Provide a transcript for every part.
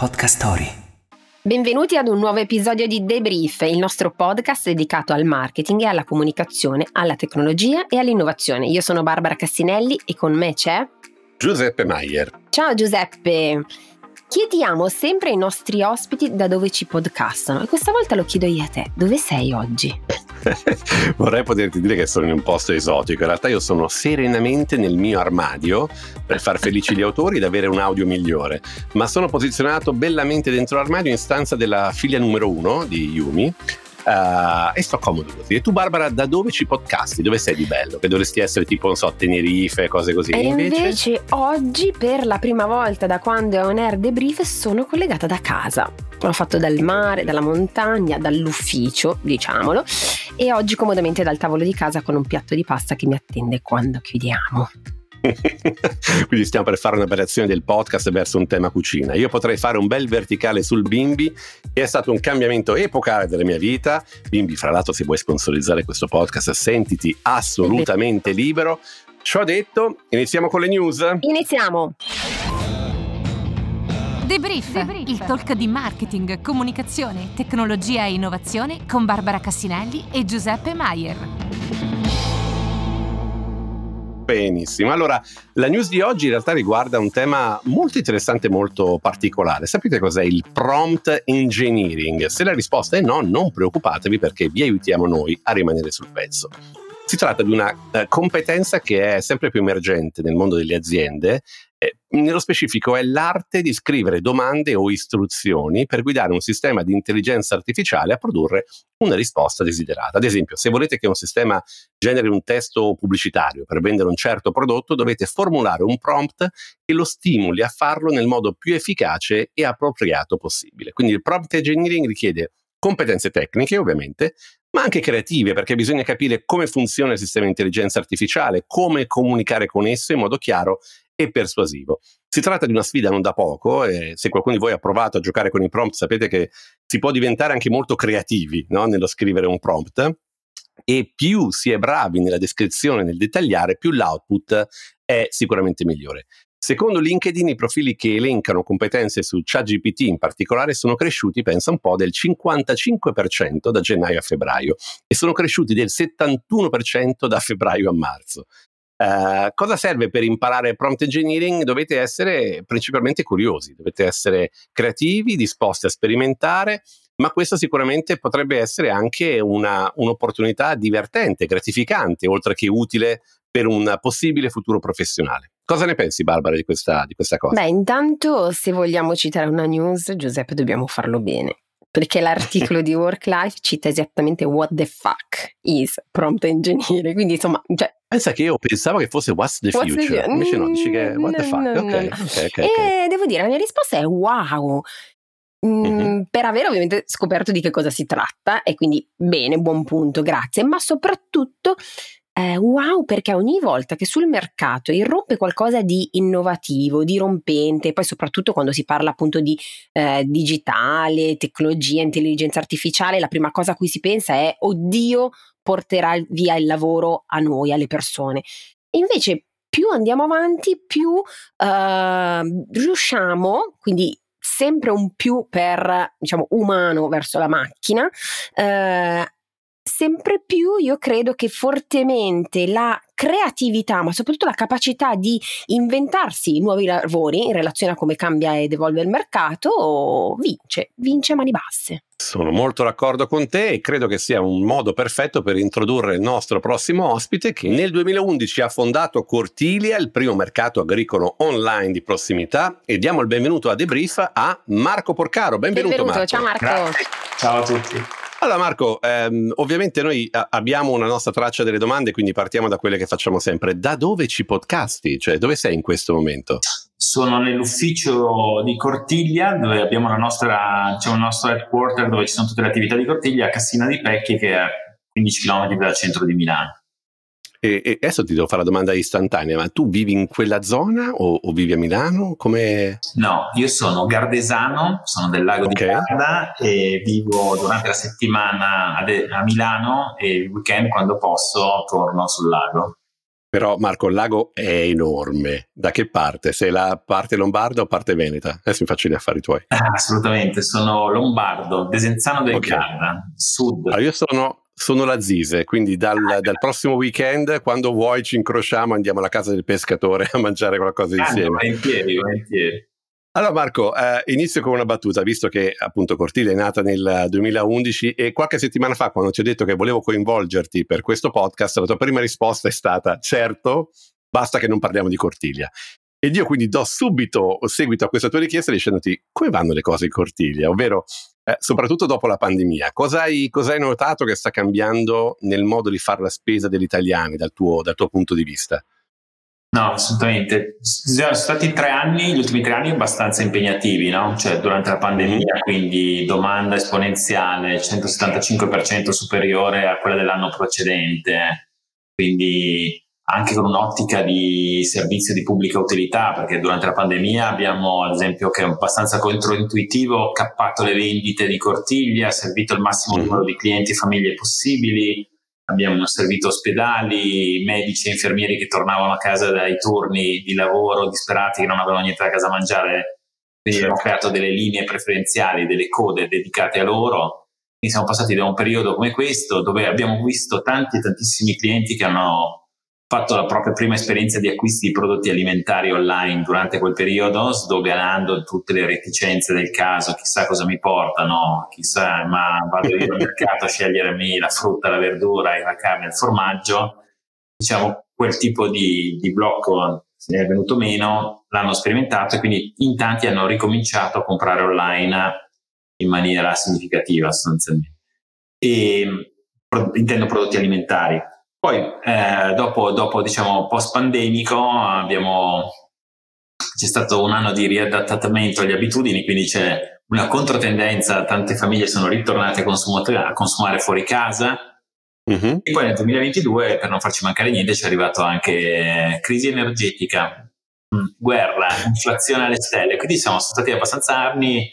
Podcast Story. Benvenuti ad un nuovo episodio di Debrief, il nostro podcast dedicato al marketing e alla comunicazione, alla tecnologia e all'innovazione. Io sono Barbara Cassinelli e con me c'è Giuseppe Maier. Ciao Giuseppe! Chiediamo sempre ai nostri ospiti da dove ci podcastano e questa volta lo chiedo io a te, dove sei oggi? Vorrei poterti dire che sono in un posto esotico, in realtà io sono serenamente nel mio armadio per far felici gli autori ed avere un audio migliore, ma sono posizionato bellamente dentro l'armadio in stanza della figlia numero uno di Yumi Uh, e sto comodo così. E tu, Barbara, da dove ci podcasti? Dove sei di bello? Che dovresti essere tipo, non so, Tenerife, cose così. E invece... invece oggi, per la prima volta da quando è on air debrief, sono collegata da casa. L'ho fatto dal mare, dalla montagna, dall'ufficio, diciamolo, e oggi comodamente dal tavolo di casa con un piatto di pasta che mi attende quando chiudiamo. Quindi stiamo per fare un'operazione del podcast verso un tema cucina. Io potrei fare un bel verticale sul bimbi, che è stato un cambiamento epocale della mia vita. Bimbi, fra l'altro, se vuoi sponsorizzare questo podcast, sentiti assolutamente libero. Ciò detto, iniziamo con le news. Iniziamo. Debrief, Debrief, il talk di marketing, comunicazione, tecnologia e innovazione con Barbara Cassinelli e Giuseppe Maier. Benissimo. Allora, la news di oggi in realtà riguarda un tema molto interessante e molto particolare. Sapete cos'è il prompt engineering? Se la risposta è no, non preoccupatevi perché vi aiutiamo noi a rimanere sul pezzo. Si tratta di una uh, competenza che è sempre più emergente nel mondo delle aziende eh, nello specifico è l'arte di scrivere domande o istruzioni per guidare un sistema di intelligenza artificiale a produrre una risposta desiderata. Ad esempio, se volete che un sistema generi un testo pubblicitario per vendere un certo prodotto, dovete formulare un prompt che lo stimoli a farlo nel modo più efficace e appropriato possibile. Quindi il prompt engineering richiede competenze tecniche, ovviamente, ma anche creative, perché bisogna capire come funziona il sistema di intelligenza artificiale, come comunicare con esso in modo chiaro e persuasivo. Si tratta di una sfida non da poco e se qualcuno di voi ha provato a giocare con i prompt sapete che si può diventare anche molto creativi no? nello scrivere un prompt e più si è bravi nella descrizione, nel dettagliare, più l'output è sicuramente migliore. Secondo LinkedIn i profili che elencano competenze su ChatGPT in particolare sono cresciuti, pensa un po', del 55% da gennaio a febbraio e sono cresciuti del 71% da febbraio a marzo. Uh, cosa serve per imparare prompt engineering? Dovete essere principalmente curiosi, dovete essere creativi, disposti a sperimentare, ma questo sicuramente potrebbe essere anche una, un'opportunità divertente, gratificante, oltre che utile per un possibile futuro professionale. Cosa ne pensi Barbara di questa, di questa cosa? Beh, intanto se vogliamo citare una news, Giuseppe, dobbiamo farlo bene perché l'articolo di Work Life cita esattamente what the fuck is prompt engineering, quindi insomma... Cioè, Pensa che io pensavo che fosse what's the what's future, the... invece no, dici che what no, the fuck, no, okay, no. Okay, okay, E devo dire, la mia risposta è wow, Mm-hmm. per avere ovviamente scoperto di che cosa si tratta e quindi bene, buon punto, grazie, ma soprattutto eh, wow perché ogni volta che sul mercato irrompe qualcosa di innovativo, di rompente, poi soprattutto quando si parla appunto di eh, digitale, tecnologia, intelligenza artificiale, la prima cosa a cui si pensa è oddio porterà via il lavoro a noi, alle persone. E invece più andiamo avanti, più eh, riusciamo, quindi sempre un più per, diciamo, umano verso la macchina, eh, sempre più io credo che fortemente la creatività, ma soprattutto la capacità di inventarsi nuovi lavori in relazione a come cambia ed evolve il mercato, vince, vince a mani basse. Sono molto d'accordo con te e credo che sia un modo perfetto per introdurre il nostro prossimo ospite che nel 2011 ha fondato Cortilia, il primo mercato agricolo online di prossimità e diamo il benvenuto a Debrief a Marco Porcaro. Benvenuto, benvenuto Marco. Ciao Marco. Grazie. Ciao a tutti. Allora Marco, ehm, ovviamente noi a- abbiamo una nostra traccia delle domande, quindi partiamo da quelle che facciamo sempre. Da dove ci podcasti? Cioè, dove sei in questo momento? sono nell'ufficio di Cortiglia, dove abbiamo la nostra, diciamo, il nostro headquarter dove ci sono tutte le attività di Cortiglia, a Cassina di Pecchi, che è a 15 km dal centro di Milano. E, e, adesso ti devo fare la domanda istantanea, ma tu vivi in quella zona o, o vivi a Milano? Come... No, io sono gardesano, sono del lago okay. di Garda e vivo durante la settimana a, de- a Milano e il weekend quando posso torno sul lago. Però Marco, il lago è enorme. Da che parte? Sei la parte lombarda o parte veneta? Adesso mi faccio gli affari tuoi. Ah, assolutamente, sono lombardo, Desenzano del okay. Garda, sud. Allora, io sono sono la Zise, quindi dal, dal, prossimo weekend, quando vuoi, ci incrociamo, andiamo alla casa del pescatore a mangiare qualcosa ah, insieme. Volentieri, volentieri. Allora Marco, eh, inizio con una battuta, visto che appunto Cortile è nata nel 2011 e qualche settimana fa quando ti ho detto che volevo coinvolgerti per questo podcast, la tua prima risposta è stata certo, basta che non parliamo di Cortiglia. Ed io quindi do subito seguito a questa tua richiesta dicendoti come vanno le cose in Cortiglia, ovvero eh, soprattutto dopo la pandemia. Cosa hai, cosa hai, notato che sta cambiando nel modo di fare la spesa degli italiani dal tuo, dal tuo punto di vista? No, assolutamente. Sono stati tre anni, gli ultimi tre anni abbastanza impegnativi, no? Cioè durante la pandemia, mm. quindi domanda esponenziale, 175% superiore a quella dell'anno precedente. Quindi anche con un'ottica di servizio di pubblica utilità, perché durante la pandemia abbiamo, ad esempio, che è abbastanza controintuitivo, cappato le vendite di Cortiglia, servito il massimo mm. numero di clienti e famiglie possibili, abbiamo servito ospedali, medici e infermieri che tornavano a casa dai turni di lavoro disperati che non avevano niente da casa a mangiare, quindi abbiamo creato delle linee preferenziali, delle code dedicate a loro. Quindi siamo passati da un periodo come questo dove abbiamo visto tanti tantissimi clienti che hanno fatto la propria prima esperienza di acquisti di prodotti alimentari online durante quel periodo, sdoganando tutte le reticenze del caso, chissà cosa mi portano, chissà, ma vado io al mercato a scegliermi la frutta, la verdura, la carne, il formaggio. Diciamo, quel tipo di, di blocco è venuto meno, l'hanno sperimentato e quindi in tanti hanno ricominciato a comprare online in maniera significativa sostanzialmente. E, intendo prodotti alimentari poi, eh, dopo, dopo, diciamo, post-pandemico, abbiamo, c'è stato un anno di riadattamento alle abitudini, quindi c'è una controtendenza, tante famiglie sono ritornate a, a consumare fuori casa. Mm-hmm. E poi nel 2022, per non farci mancare niente, ci è arrivato anche crisi energetica, mm, guerra, inflazione alle stelle. Quindi siamo stati abbastanza anni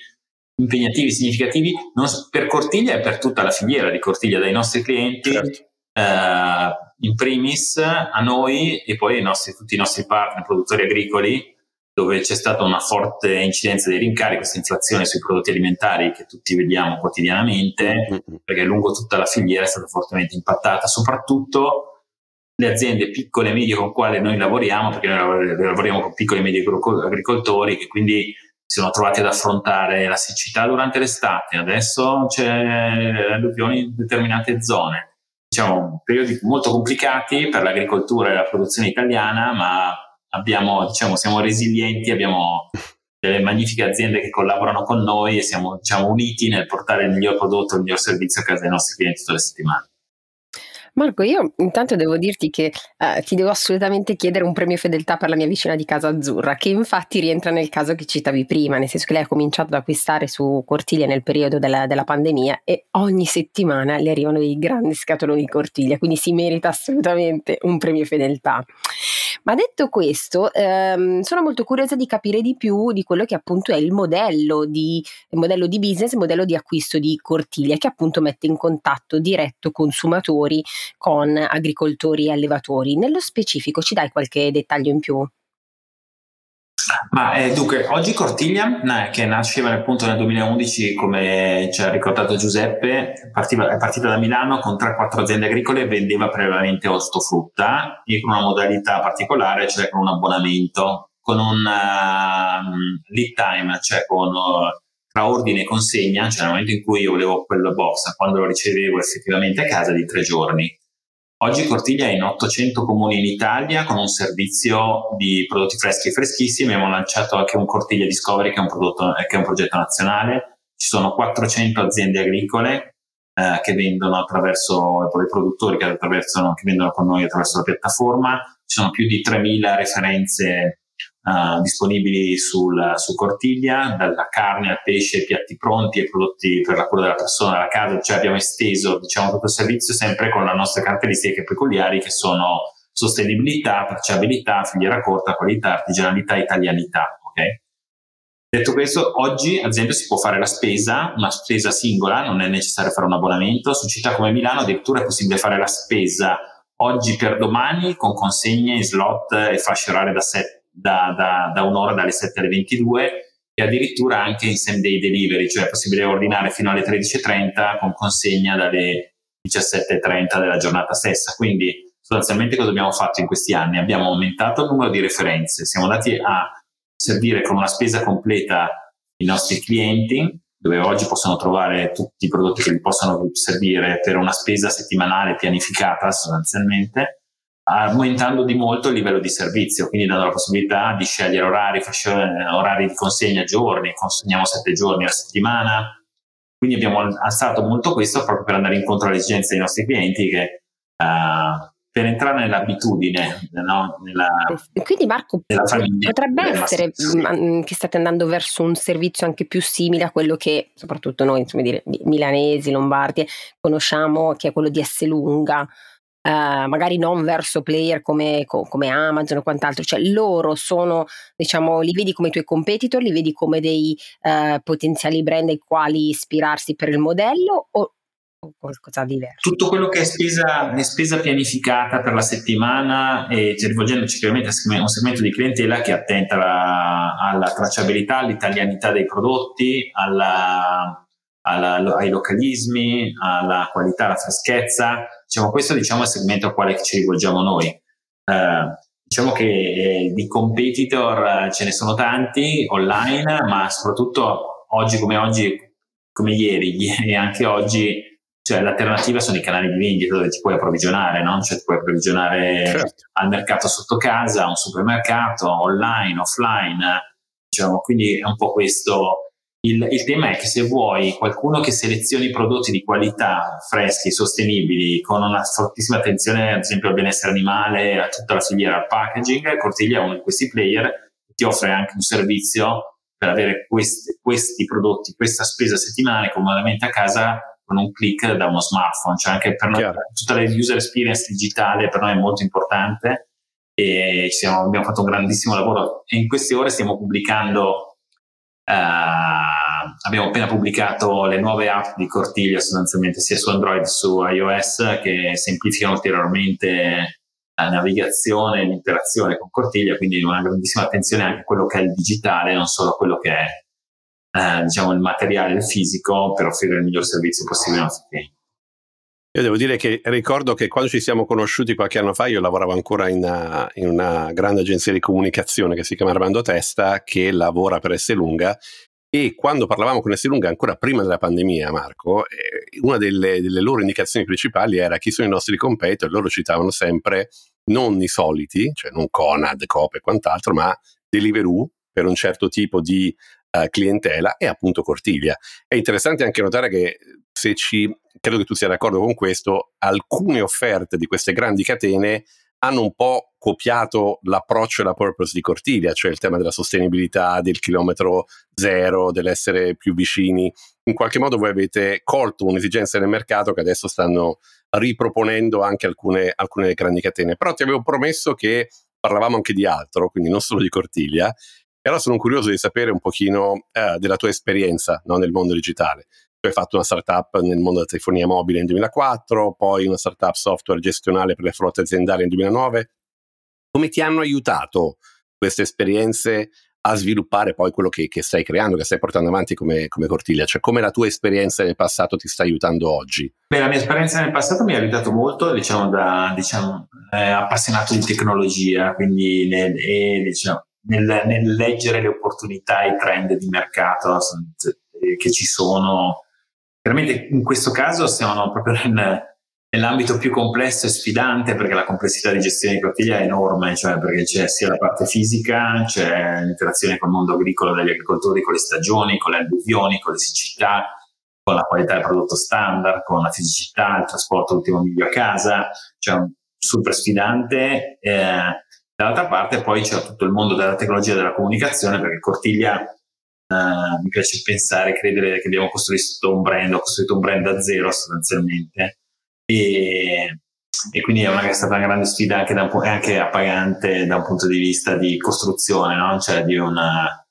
impegnativi, significativi, non per Cortiglia e per tutta la filiera di Cortiglia, dai nostri clienti. Certo in primis a noi e poi nostri, tutti i nostri partner produttori agricoli dove c'è stata una forte incidenza dei rincari, questa inflazione sui prodotti alimentari che tutti vediamo quotidianamente, perché lungo tutta la filiera è stata fortemente impattata, soprattutto le aziende piccole e medie con le quali noi lavoriamo, perché noi lavoriamo con piccoli e medi agricoltori che quindi si sono trovati ad affrontare la siccità durante l'estate, adesso c'è alluvioni in determinate zone diciamo, periodi molto complicati per l'agricoltura e la produzione italiana, ma abbiamo, diciamo, siamo resilienti, abbiamo delle magnifiche aziende che collaborano con noi e siamo diciamo, uniti nel portare il miglior prodotto, il miglior servizio a casa dei nostri clienti tutte le settimane. Marco, io intanto devo dirti che eh, ti devo assolutamente chiedere un premio fedeltà per la mia vicina di casa azzurra, che infatti rientra nel caso che citavi prima, nel senso che lei ha cominciato ad acquistare su Cortiglia nel periodo della, della pandemia e ogni settimana le arrivano dei grandi scatoloni di Cortiglia, quindi si merita assolutamente un premio fedeltà. Ma detto questo, ehm, sono molto curiosa di capire di più di quello che appunto è il modello di, il modello di business, il modello di acquisto di Cortiglia, che appunto mette in contatto diretto consumatori con agricoltori e allevatori. Nello specifico ci dai qualche dettaglio in più? Ma eh, dunque, oggi Cortiglia, che nasceva appunto nel 2011, come ci ha ricordato Giuseppe, partiva, è partita da Milano con 3-4 aziende agricole e vendeva prevalentemente ortofrutta e con una modalità particolare, cioè con un abbonamento, con un uh, lead time, cioè con uh, tra ordine e consegna, cioè nel momento in cui io volevo quella box, quando lo ricevevo effettivamente a casa di tre giorni. Oggi Cortiglia è in 800 comuni in Italia con un servizio di prodotti freschi e freschissimi. Abbiamo lanciato anche un Cortiglia Discovery che è un, prodotto, che è un progetto nazionale. Ci sono 400 aziende agricole eh, che vendono attraverso, i produttori che, che vendono con noi attraverso la piattaforma. Ci sono più di 3.000 referenze uh, disponibili sul, su Cortiglia, dalla carne al pesce, piatti pronti e prodotti per la cura della persona alla casa, cioè abbiamo esteso diciamo, tutto il servizio sempre con le nostre caratteristiche peculiari che sono sostenibilità, tracciabilità, filiera corta, qualità, artigianalità, italianità. Okay? Detto questo, oggi ad esempio si può fare la spesa, una spesa singola, non è necessario fare un abbonamento, su città come Milano addirittura è possibile fare la spesa oggi per domani con consegne in slot e fasce orarie da, set, da, da, da un'ora dalle 7 alle 22 e addirittura anche in same day delivery, cioè è possibile ordinare fino alle 13.30 con consegna dalle 17.30 della giornata stessa. Quindi sostanzialmente cosa abbiamo fatto in questi anni? Abbiamo aumentato il numero di referenze, siamo andati a servire con una spesa completa i nostri clienti, dove oggi possono trovare tutti i prodotti che gli possono servire per una spesa settimanale pianificata sostanzialmente aumentando di molto il livello di servizio, quindi dando la possibilità di scegliere orari, orari di consegna giorni, consegniamo sette giorni a settimana. Quindi abbiamo alzato molto questo proprio per andare incontro alle esigenze dei nostri clienti che uh, per entrare nell'abitudine, no? nella, quindi Marco potrebbe essere mm, che state andando verso un servizio anche più simile a quello che soprattutto noi insomma, dire, milanesi, lombardi conosciamo, che è quello di S lunga magari non verso player come, co- come, Amazon o quant'altro, cioè loro sono, diciamo, li vedi come i tuoi competitor, li vedi come dei uh, potenziali brand ai quali ispirarsi per il modello o, qualcosa di diverso? Tutto quello che è spesa, è spesa pianificata per la settimana e rivolgendoci chiaramente a un segmento di clientela che è attenta alla, alla tracciabilità, all'italianità dei prodotti, alla alla, ai localismi, alla qualità, alla freschezza. Diciamo, questo diciamo, è il segmento al quale ci rivolgiamo noi. Eh, diciamo che eh, di competitor eh, ce ne sono tanti online, ma soprattutto oggi come oggi, come ieri e anche oggi, cioè l'alternativa sono i canali di vendita dove ti puoi approvvigionare, no? Cioè ti puoi approvvigionare certo. al mercato sotto casa, a un supermercato, online, offline. Diciamo, quindi è un po' questo il, il, tema è che se vuoi qualcuno che selezioni prodotti di qualità, freschi, sostenibili, con una fortissima attenzione ad esempio al benessere animale, a tutta la filiera, al packaging, Cortiglia è uno di questi player ti offre anche un servizio per avere questi, questi prodotti, questa spesa settimanale comodamente a casa con un click da uno smartphone, cioè anche per noi, tutta la user experience digitale per noi è molto importante e siamo, abbiamo fatto un grandissimo lavoro. E in queste ore stiamo pubblicando Uh, abbiamo appena pubblicato le nuove app di Cortiglia sostanzialmente sia su Android che su iOS che semplificano ulteriormente la navigazione e l'interazione con Cortiglia, quindi una grandissima attenzione anche a quello che è il digitale, non solo a quello che è uh, diciamo il materiale, il fisico, per offrire il miglior servizio possibile ai nostri clienti. Io devo dire che ricordo che quando ci siamo conosciuti qualche anno fa, io lavoravo ancora in una, in una grande agenzia di comunicazione che si chiama Armando Testa, che lavora per Esselunga. E quando parlavamo con Esselunga, ancora prima della pandemia, Marco, eh, una delle, delle, loro indicazioni principali era chi sono i nostri competitor. Loro citavano sempre non i soliti, cioè non Conad, Coop e quant'altro, ma Deliveroo per un certo tipo di uh, clientela e appunto Cortiglia. È interessante anche notare che se ci credo che tu sia d'accordo con questo, alcune offerte di queste grandi catene hanno un po' copiato l'approccio e la purpose di Cortiglia, cioè il tema della sostenibilità, del chilometro zero, dell'essere più vicini. In qualche modo voi avete colto un'esigenza nel mercato che adesso stanno riproponendo anche alcune, alcune grandi catene. Però ti avevo promesso che parlavamo anche di altro, quindi non solo di Cortiglia. Allora sono curioso di sapere un pochino eh, della tua esperienza no, nel mondo digitale hai fatto una startup nel mondo della telefonia mobile nel 2004, poi una startup software gestionale per le flotte aziendali nel 2009. Come ti hanno aiutato queste esperienze a sviluppare poi quello che, che stai creando, che stai portando avanti come, come, Cortiglia? Cioè come la tua esperienza nel passato ti sta aiutando oggi? Beh, la mia esperienza nel passato mi ha aiutato molto, diciamo, da diciamo, eh, appassionato di tecnologia, quindi nel, e, diciamo, nel, nel, leggere le opportunità e i trend di mercato che ci sono Chiaramente in questo caso siamo proprio nel, nell'ambito più complesso e sfidante perché la complessità di gestione di flottiglia è enorme, cioè perché c'è sia la parte fisica, c'è l'interazione con il mondo agricolo degli agricoltori, con le stagioni, con le alluvioni, con le siccità, con la qualità del prodotto standard, con la fisicità, il trasporto ultimo miglio a casa, cioè super sfidante. Eh, Dall'altra parte poi c'è tutto il mondo della tecnologia e della comunicazione, perché Cortiglia eh, mi piace pensare, credere che abbiamo costruito un brand, ho costruito un brand da zero sostanzialmente. E, e quindi è, una, è, stata una grande sfida anche, da anche appagante da un punto di vista di costruzione, no? cioè di una...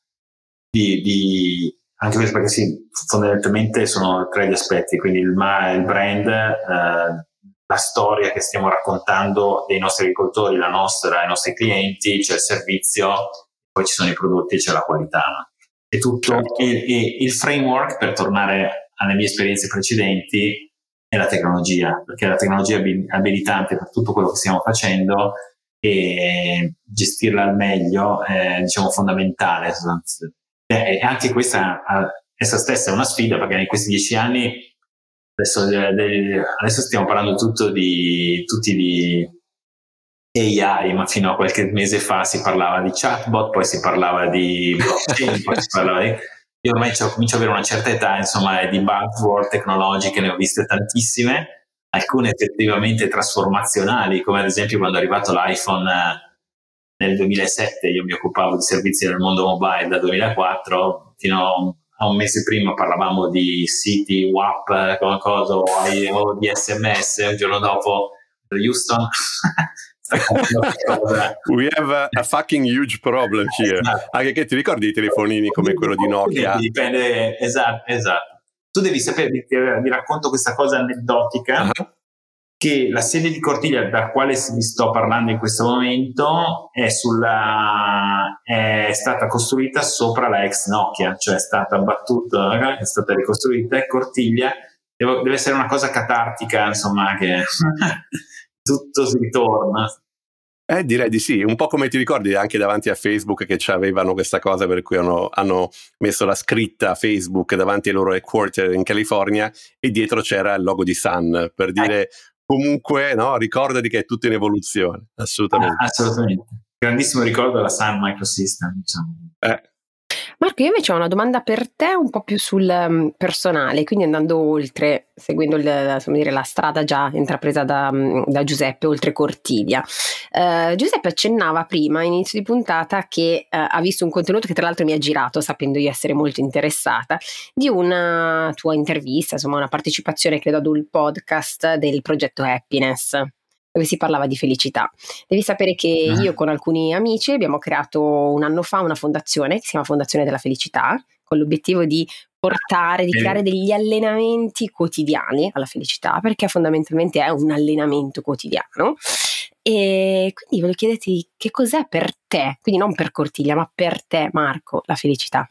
Di, di, anche perché sì, fondamentalmente sono tre gli aspetti, quindi il, il brand, eh, la storia che stiamo raccontando dei nostri agricoltori, la nostra, i nostri clienti, c'è il servizio, poi ci sono i prodotti, c'è la qualità. E tutto certo. il, il framework, per tornare alle mie esperienze precedenti, è la tecnologia, perché la tecnologia è abilitante per tutto quello che stiamo facendo e gestirla al meglio è diciamo fondamentale. E anche questa essa stessa è una sfida perché in questi dieci anni adesso, adesso stiamo parlando tutto di, tutti di AI, ma fino a qualche mese fa si parlava di chatbot, poi si parlava di blockchain, poi si parlava di io ormai comincio ad avere una certa età, insomma, di buzzword tecnologiche ne ho viste tantissime, alcune effettivamente trasformazionali, come ad esempio quando è arrivato l'iPhone eh, nel 2007, io mi occupavo di servizi nel mondo mobile dal 2004, fino a un mese prima parlavamo di siti, WAP, qualcosa, o di SMS, un giorno dopo Houston We have a, a, fucking huge problem here. Esatto. Anche che ti ricordi i telefonini come quello di Nokia? Dipende, esatto, esatto. Tu devi sapere, vi racconto questa cosa aneddotica, uh-huh. Che la sede di Cortiglia, da quale vi sto parlando in questo momento, è, sulla, è stata costruita sopra la ex Nokia, cioè è stata battuta, è stata ricostruita e Cortiglia deve, deve essere una cosa catartica, insomma, che tutto si ritorna. Eh, direi di sì, un po' come ti ricordi anche davanti a Facebook che avevano questa cosa per cui hanno, hanno, messo la scritta Facebook davanti ai loro headquarter in California e dietro c'era il logo di Sun per dire eh. Comunque no, ricordati che è tutto in evoluzione, assolutamente. Ah, assolutamente. Grandissimo ricordo della Sun Microsystem. Diciamo. Eh, Marco, io invece ho una domanda per te un po' più sul um, personale, quindi andando oltre, seguendo il, dire, la strada già intrapresa da, um, da Giuseppe, oltre Cortiglia. Uh, Giuseppe accennava prima, inizio di puntata, che uh, ha visto un contenuto che tra l'altro mi ha girato, sapendo di essere molto interessata, di una tua intervista, insomma una partecipazione, credo, ad un podcast del progetto Happiness dove si parlava di felicità. Devi sapere che ah. io con alcuni amici abbiamo creato un anno fa una fondazione che si chiama Fondazione della Felicità, con l'obiettivo di portare, di creare degli allenamenti quotidiani alla felicità, perché fondamentalmente è un allenamento quotidiano. E quindi voglio chiederti che cos'è per te, quindi non per Cortiglia, ma per te, Marco, la felicità.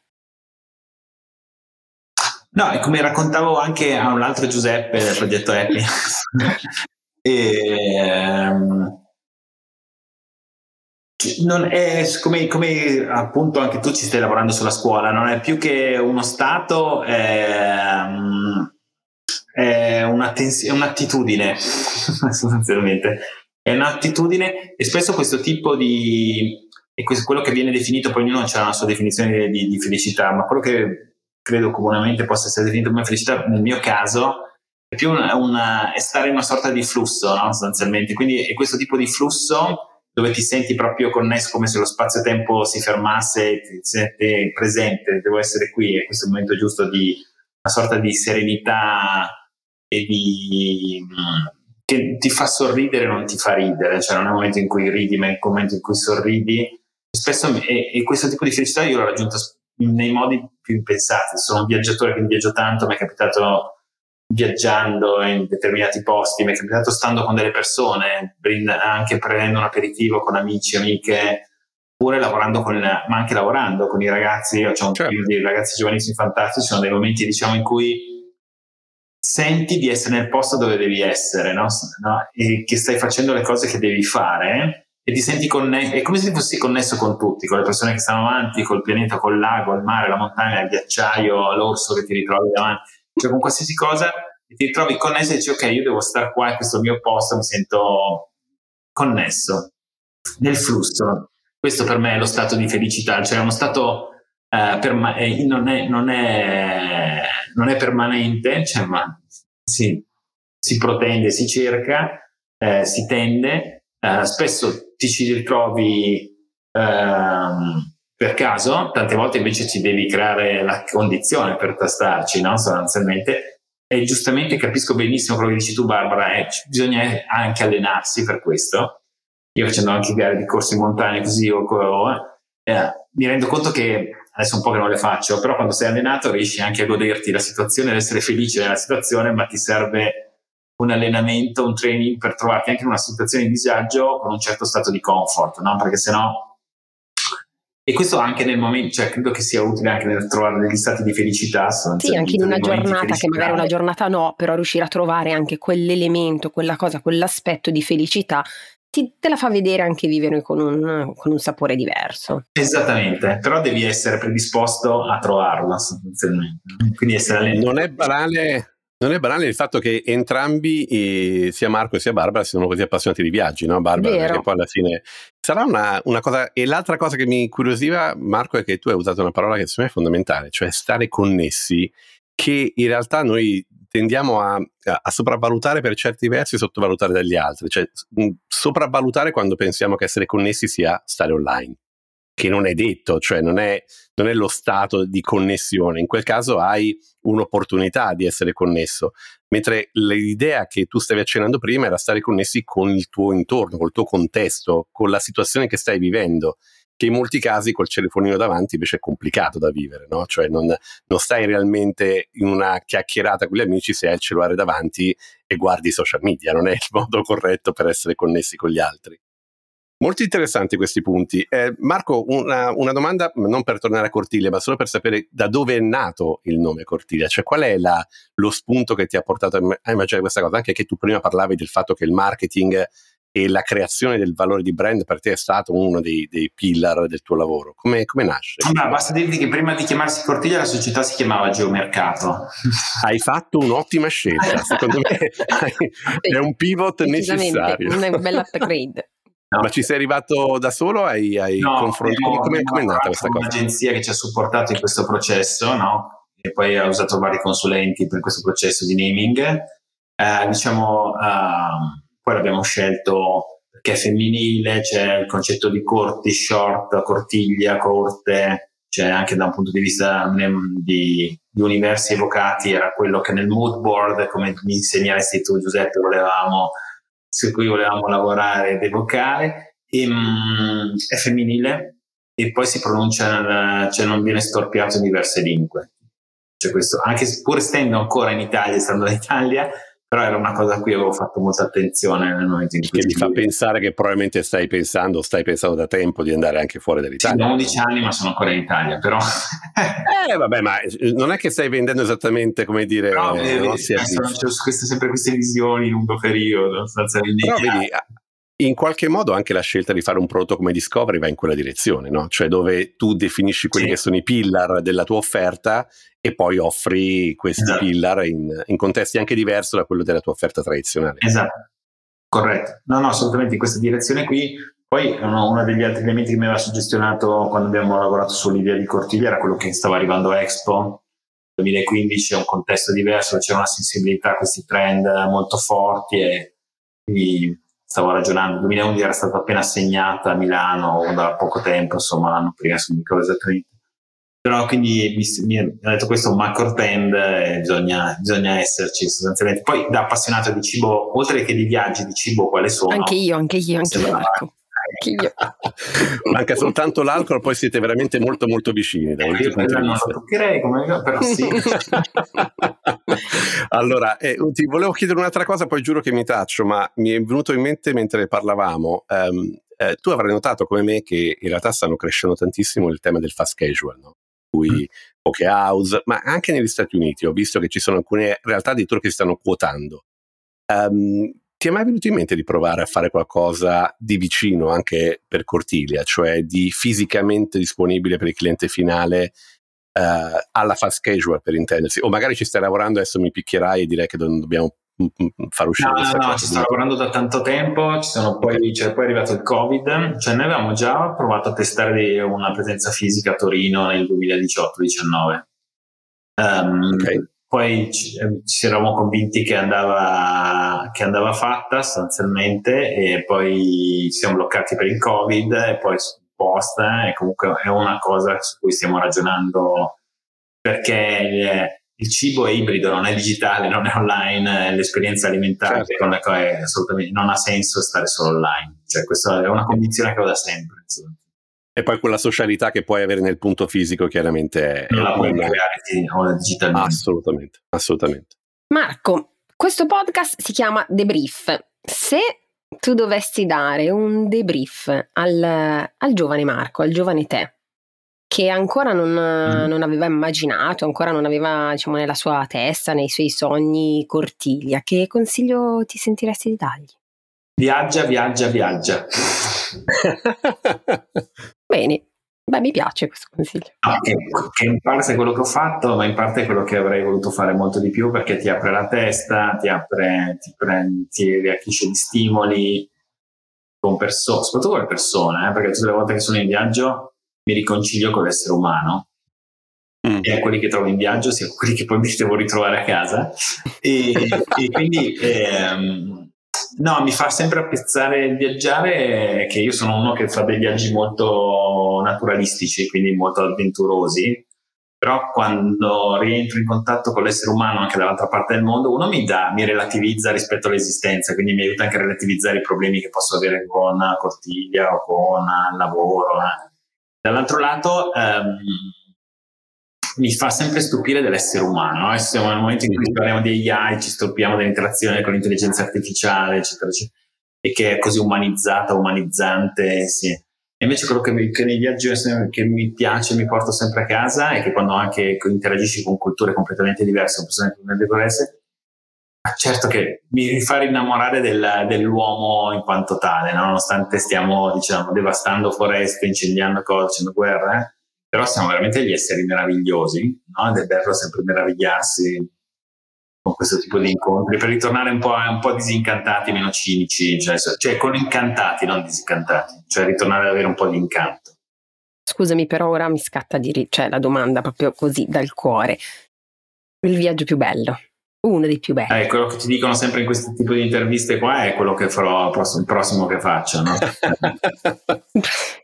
No, e come raccontavo anche a un altro Giuseppe del progetto Happy, E, ehm, non è come, come, appunto anche tu ci stai lavorando sulla scuola, non è più che uno stato, è, è, è un'attitudine sostanzialmente. È un'attitudine e spesso questo tipo di. E questo, quello che viene definito, poi ognuno ha una sua definizione di, di felicità, ma quello che credo comunemente possa essere definito come felicità, nel mio caso, è più una, una, è stare in una sorta di flusso, no? sostanzialmente. Quindi è questo tipo di flusso dove ti senti proprio connesso come se lo spazio-tempo si fermasse, ti senti presente, devo essere qui, e questo è il momento giusto di una sorta di serenità e di che ti fa sorridere non ti fa ridere, cioè non è un momento in cui ridi, ma è un momento in cui sorridi. Spesso, e, e questo tipo di felicità io l'ho raggiunta nei modi più impensati. Sono un viaggiatore che viaggio tanto, mi è capitato viaggiando in determinati posti, mi è capitato stando con delle persone, anche prendendo un aperitivo con amici, amiche, oppure lavorando con, ma anche lavorando con i ragazzi. Io ho un certo. di ragazzi giovanissimi fantastici, sono dei momenti diciamo in cui senti di essere nel posto dove devi essere, no? No? E che stai facendo le cose che devi fare e ti senti connesso, è come se fossi connesso con tutti, con le persone che stanno avanti, col pianeta, col lago, il mare, la montagna, il ghiacciaio, l'orso che ti ritrovi davanti cioè con qualsiasi cosa ti trovi connesso e dici ok io devo stare qua in questo mio posto mi sento connesso. Nel flusso. Questo per me è lo stato di felicità cioè uno stato eh, perma- eh, non, è, non, è, non, è, permanente cioè, ma si, si protende si cerca eh, si tende eh, spesso ti ci ritrovi ehm, per caso, tante volte invece ci devi creare la condizione per tastarci, no? sostanzialmente. E giustamente capisco benissimo quello che dici tu, Barbara, eh, bisogna anche allenarsi per questo. Io facendo anche gare di corsi in montagna così o, o eh, mi rendo conto che adesso un po' che non le faccio, però quando sei allenato riesci anche a goderti la situazione, ad essere felice della situazione, ma ti serve un allenamento, un training per trovarti anche in una situazione di disagio con un certo stato di comfort, no? Perché sennò e questo anche nel momento, cioè credo che sia utile anche nel trovare degli stati di felicità. Sì, anche in una giornata che magari una giornata no, però riuscire a trovare anche quell'elemento, quella cosa, quell'aspetto di felicità ti, te la fa vedere anche vivere con un, con un, sapore diverso. Esattamente, però devi essere predisposto a trovarlo sostanzialmente. Quindi essere Non è banale non è banale il fatto che entrambi, eh, sia Marco sia Barbara, siano così appassionati di viaggi, no? Barbara, Vero. perché poi alla fine sarà una, una, cosa. E l'altra cosa che mi incuriosiva, Marco, è che tu hai usato una parola che secondo me è fondamentale, cioè stare connessi, che in realtà noi tendiamo a, a sopravvalutare per certi versi e sottovalutare dagli altri, cioè sopravvalutare quando pensiamo che essere connessi sia stare online che non è detto, cioè non è, non è, lo stato di connessione. In quel caso hai un'opportunità di essere connesso, mentre l'idea che tu stavi accennando prima era stare connessi con il tuo intorno, col tuo contesto, con la situazione che stai vivendo, che in molti casi col telefonino davanti invece è complicato da vivere, no? cioè non, non stai realmente in una chiacchierata con gli amici se hai il cellulare davanti e guardi i social media, non è il modo corretto per essere connessi con gli altri. Molto interessanti questi punti. Eh, Marco, una, una, domanda non per tornare a Cortiglia, ma solo per sapere da dove è nato il nome Cortiglia, cioè qual è la, lo spunto che ti ha portato a immaginare questa cosa, anche che tu prima parlavi del fatto che il marketing e la creazione del valore di brand per te è stato uno dei, dei pillar del tuo lavoro. Come, come nasce? Ma basta dirti che prima di chiamarsi Cortiglia la società si chiamava Geomercato. Hai fatto un'ottima scelta, secondo me è un pivot necessario. Una bella upgrade. No. Ma ci sei arrivato da solo? Hai, hai no, confrontato? Come è nata questa cosa? Un'agenzia che ci ha supportato in questo processo, no? E poi ha usato vari consulenti per questo processo di naming. Eh, diciamo, uh, poi l'abbiamo scelto perché è femminile, c'è il concetto di corti, short, cortiglia, corte, cioè anche da un punto di vista di, di universi evocati era quello che nel mood board, come mi insegneresti tu Giuseppe, volevamo su cui volevamo lavorare ed evocare, e, um, è femminile e poi si pronuncia, cioè non viene storpiato in diverse lingue. Cioè questo, anche pur stando ancora in Italia, stando in Italia, però era una cosa a cui avevo fatto molta attenzione nel momento in cui... Che mi fa pensare che probabilmente stai pensando, stai pensando da tempo di andare anche fuori dall'Italia. Sì, 11 anni ma sono ancora in Italia, però... eh vabbè, ma eh, non è che stai vendendo esattamente come dire... Però, eh, no, c'è sempre queste visioni lungo periodo, Però vedi, in qualche modo anche la scelta di fare un prodotto come Discovery va in quella direzione, no? cioè dove tu definisci quelli sì. che sono i pillar della tua offerta e poi offri questi esatto. pillar in, in, contesti anche diversi da quello della tua offerta tradizionale. Esatto, corretto. No, no, assolutamente in questa direzione qui. Poi uno, uno degli altri elementi che mi aveva suggestionato quando abbiamo lavorato sull'idea di Cortiglia era quello che stava arrivando a Expo 2015, è un contesto diverso, c'è una sensibilità a questi trend molto forti e quindi stavo ragionando, il 2011 era stata appena assegnata a Milano da poco tempo, insomma l'anno prima, non mi ricordo esattamente. Però quindi mi, mi ha detto questo è un macro trend e bisogna, bisogna, esserci sostanzialmente. Poi da appassionato di cibo, oltre che di viaggi di cibo, quali sono? Anche io, anche io, anche io. Ecco. Manca soltanto l'alcol, poi siete veramente molto molto vicini. Da io non lo toccherei, come però sì. allora, eh, ti volevo chiedere un'altra cosa, poi giuro che mi taccio, ma mi è venuto in mente mentre parlavamo. Um, eh, tu avrai notato come me che in realtà stanno crescendo tantissimo il tema del fast casual, no? Cui mm. poche house, ma anche negli Stati Uniti ho visto che ci sono alcune realtà addirittura che si stanno quotando. Um, ti è mai venuto in mente di provare a fare qualcosa di vicino anche per Cortiglia, cioè di fisicamente disponibile per il cliente finale uh, alla fast casual per intendersi? O magari ci stai lavorando, adesso mi picchierai e direi che non dobbiamo mm, mm, far uscire no, no. No, ci sto lavorando da tanto tempo, poi, cioè, poi è arrivato il Covid, cioè noi avevamo già provato a testare una presenza fisica a Torino nel 2018-19. Um, ehm, okay poi ci, eh, ci, eravamo convinti che andava, che andava fatta sostanzialmente e poi ci siamo bloccati per il covid e poi post e comunque è una cosa su cui stiamo ragionando perché il, il cibo è ibrido, non è digitale, non è online, l'esperienza alimentare certo. non ha senso stare solo online, cioè questa è una condizione che ho da sempre. Insomma. E poi quella socialità che puoi avere nel punto fisico chiaramente non la puoi creare digitalmente. Assolutamente, assolutamente. Marco, questo podcast si chiama Debrief. Se tu dovessi dare un debrief al, al giovane Marco, al giovane te, che ancora non, mm. non, aveva immaginato, ancora non aveva diciamo, nella sua testa, nei suoi sogni Cortiglia, che consiglio ti sentiresti di dargli? Viaggia, viaggia, viaggia. Bene, Beh, mi piace questo consiglio. Ah, che, che, in parte è quello che ho fatto, ma in parte è quello che avrei voluto fare molto di più perché ti apre la testa, ti apre, ti, prendi, ti riacchisce di stimoli con persone, soprattutto con le persone, eh, perché tutte le volte che sono in viaggio mi riconcilio con l'essere umano. Mm. E a quelli che trovo in viaggio, sia quelli che poi mi devo ritrovare a casa. E, e quindi ehm, No, mi fa sempre apprezzare il viaggiare, che io sono uno che fa dei viaggi molto naturalistici, quindi molto avventurosi, però quando rientro in contatto con l'essere umano anche dall'altra parte del mondo, uno mi dà, mi relativizza rispetto all'esistenza, quindi mi aiuta anche a relativizzare i problemi che posso avere con Cortiglia o con il lavoro. Eh. Dall'altro lato, ehm, mi fa sempre stupire dell'essere umano. Eh? Siamo nel momento in cui parliamo di AI, ci stupiamo dell'interazione con l'intelligenza artificiale, eccetera, eccetera, e che è così umanizzata, umanizzante. Sì. E invece quello che, mi, che nei viaggi che mi piace, mi porto sempre a casa è che quando anche interagisci con culture completamente diverse, con persone completamente diverse, certo che mi fa rinnamorare del, dell'uomo in quanto tale, no? nonostante stiamo diciamo, devastando foreste, incendiando cose, facendo eh? Però siamo veramente degli esseri meravigliosi, no? ed è bello sempre meravigliarsi con questo tipo di incontri per ritornare un po', un po disincantati, meno cinici, cioè, cioè, con incantati, non disincantati, cioè ritornare ad avere un po' di incanto. Scusami, però ora mi scatta di, cioè, la domanda proprio così dal cuore. Il viaggio più bello uno dei più belli. Eh, quello che ti dicono sempre in questo tipo di interviste qua è quello che farò il prossimo che faccio. No?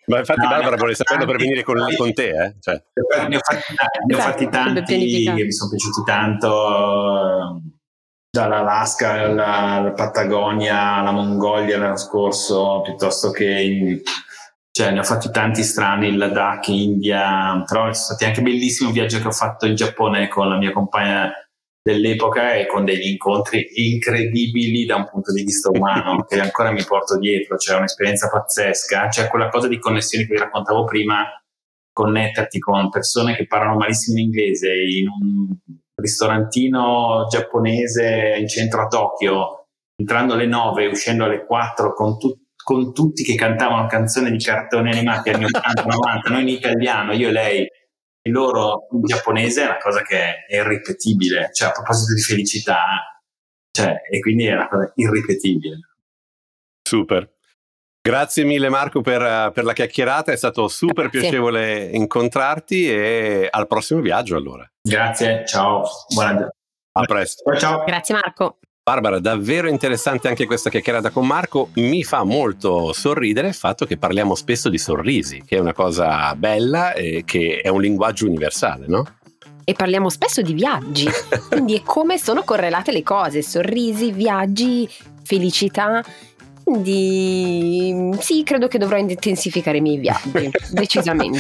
Ma infatti no, Barbara vuole saperlo per venire con, con te. Eh? Cioè. Ne, ho fatti, ne ho fatti tanti che mi sono piaciuti tanto, dall'Alaska alla, alla Patagonia, alla Mongolia l'anno scorso, piuttosto che... In, cioè, ne ho fatti tanti strani, il Ladakh, India, però è stato anche bellissimo il viaggio che ho fatto in Giappone con la mia compagna dell'epoca e con degli incontri incredibili da un punto di vista umano che ancora mi porto dietro, c'è cioè un'esperienza pazzesca, c'è quella cosa di connessioni che vi raccontavo prima, connetterti con persone che parlano malissimo in inglese in un ristorantino giapponese in centro a Tokyo, entrando alle 9 uscendo alle 4 con, tu- con tutti che cantavano canzoni di cartoni animati anni 80-90, noi in italiano, io e lei e loro in giapponese è una cosa che è irripetibile, cioè a proposito di felicità, cioè, e quindi è una cosa irripetibile. Super. Grazie mille Marco per, per la chiacchierata, è stato super Grazie. piacevole incontrarti e al prossimo viaggio allora. Grazie, ciao, buona A presto. Ciao. Grazie Marco. Barbara, davvero interessante anche questa chiacchierata con Marco. Mi fa molto sorridere il fatto che parliamo spesso di sorrisi, che è una cosa bella e che è un linguaggio universale, no? E parliamo spesso di viaggi, quindi è come sono correlate le cose, sorrisi, viaggi, felicità quindi sì, credo che dovrò intensificare i miei viaggi, decisamente.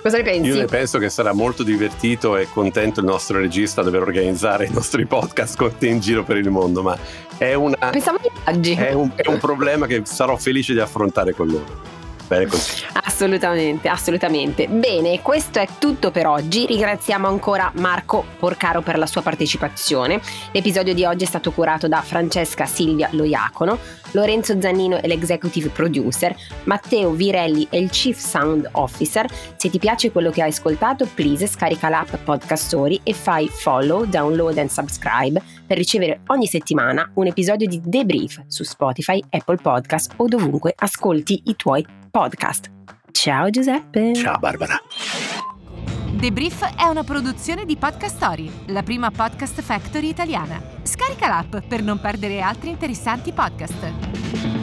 Cosa ne pensi? Io ne penso che sarà molto divertito e contento il nostro regista a dover organizzare i nostri podcast con te in giro per il mondo, ma è, una. È un, è un problema che sarò felice di affrontare con loro bene così. Assolutamente, assolutamente. Bene, questo è tutto per oggi. Ringraziamo ancora Marco Porcaro per la sua partecipazione. L'episodio di oggi è stato curato da Francesca Silvia Loiacono, Lorenzo Zannino è l'executive producer, Matteo Virelli è il chief sound officer. Se ti piace quello che hai ascoltato, please scarica l'app Podcast Story e fai follow, download and subscribe per ricevere ogni settimana un episodio di debrief su Spotify, Apple Podcast o dovunque ascolti i tuoi podcast. Ciao Giuseppe. Ciao Barbara. The Brief è una produzione di Podcast Story, la prima podcast factory italiana. Scarica l'app per non perdere altri interessanti podcast.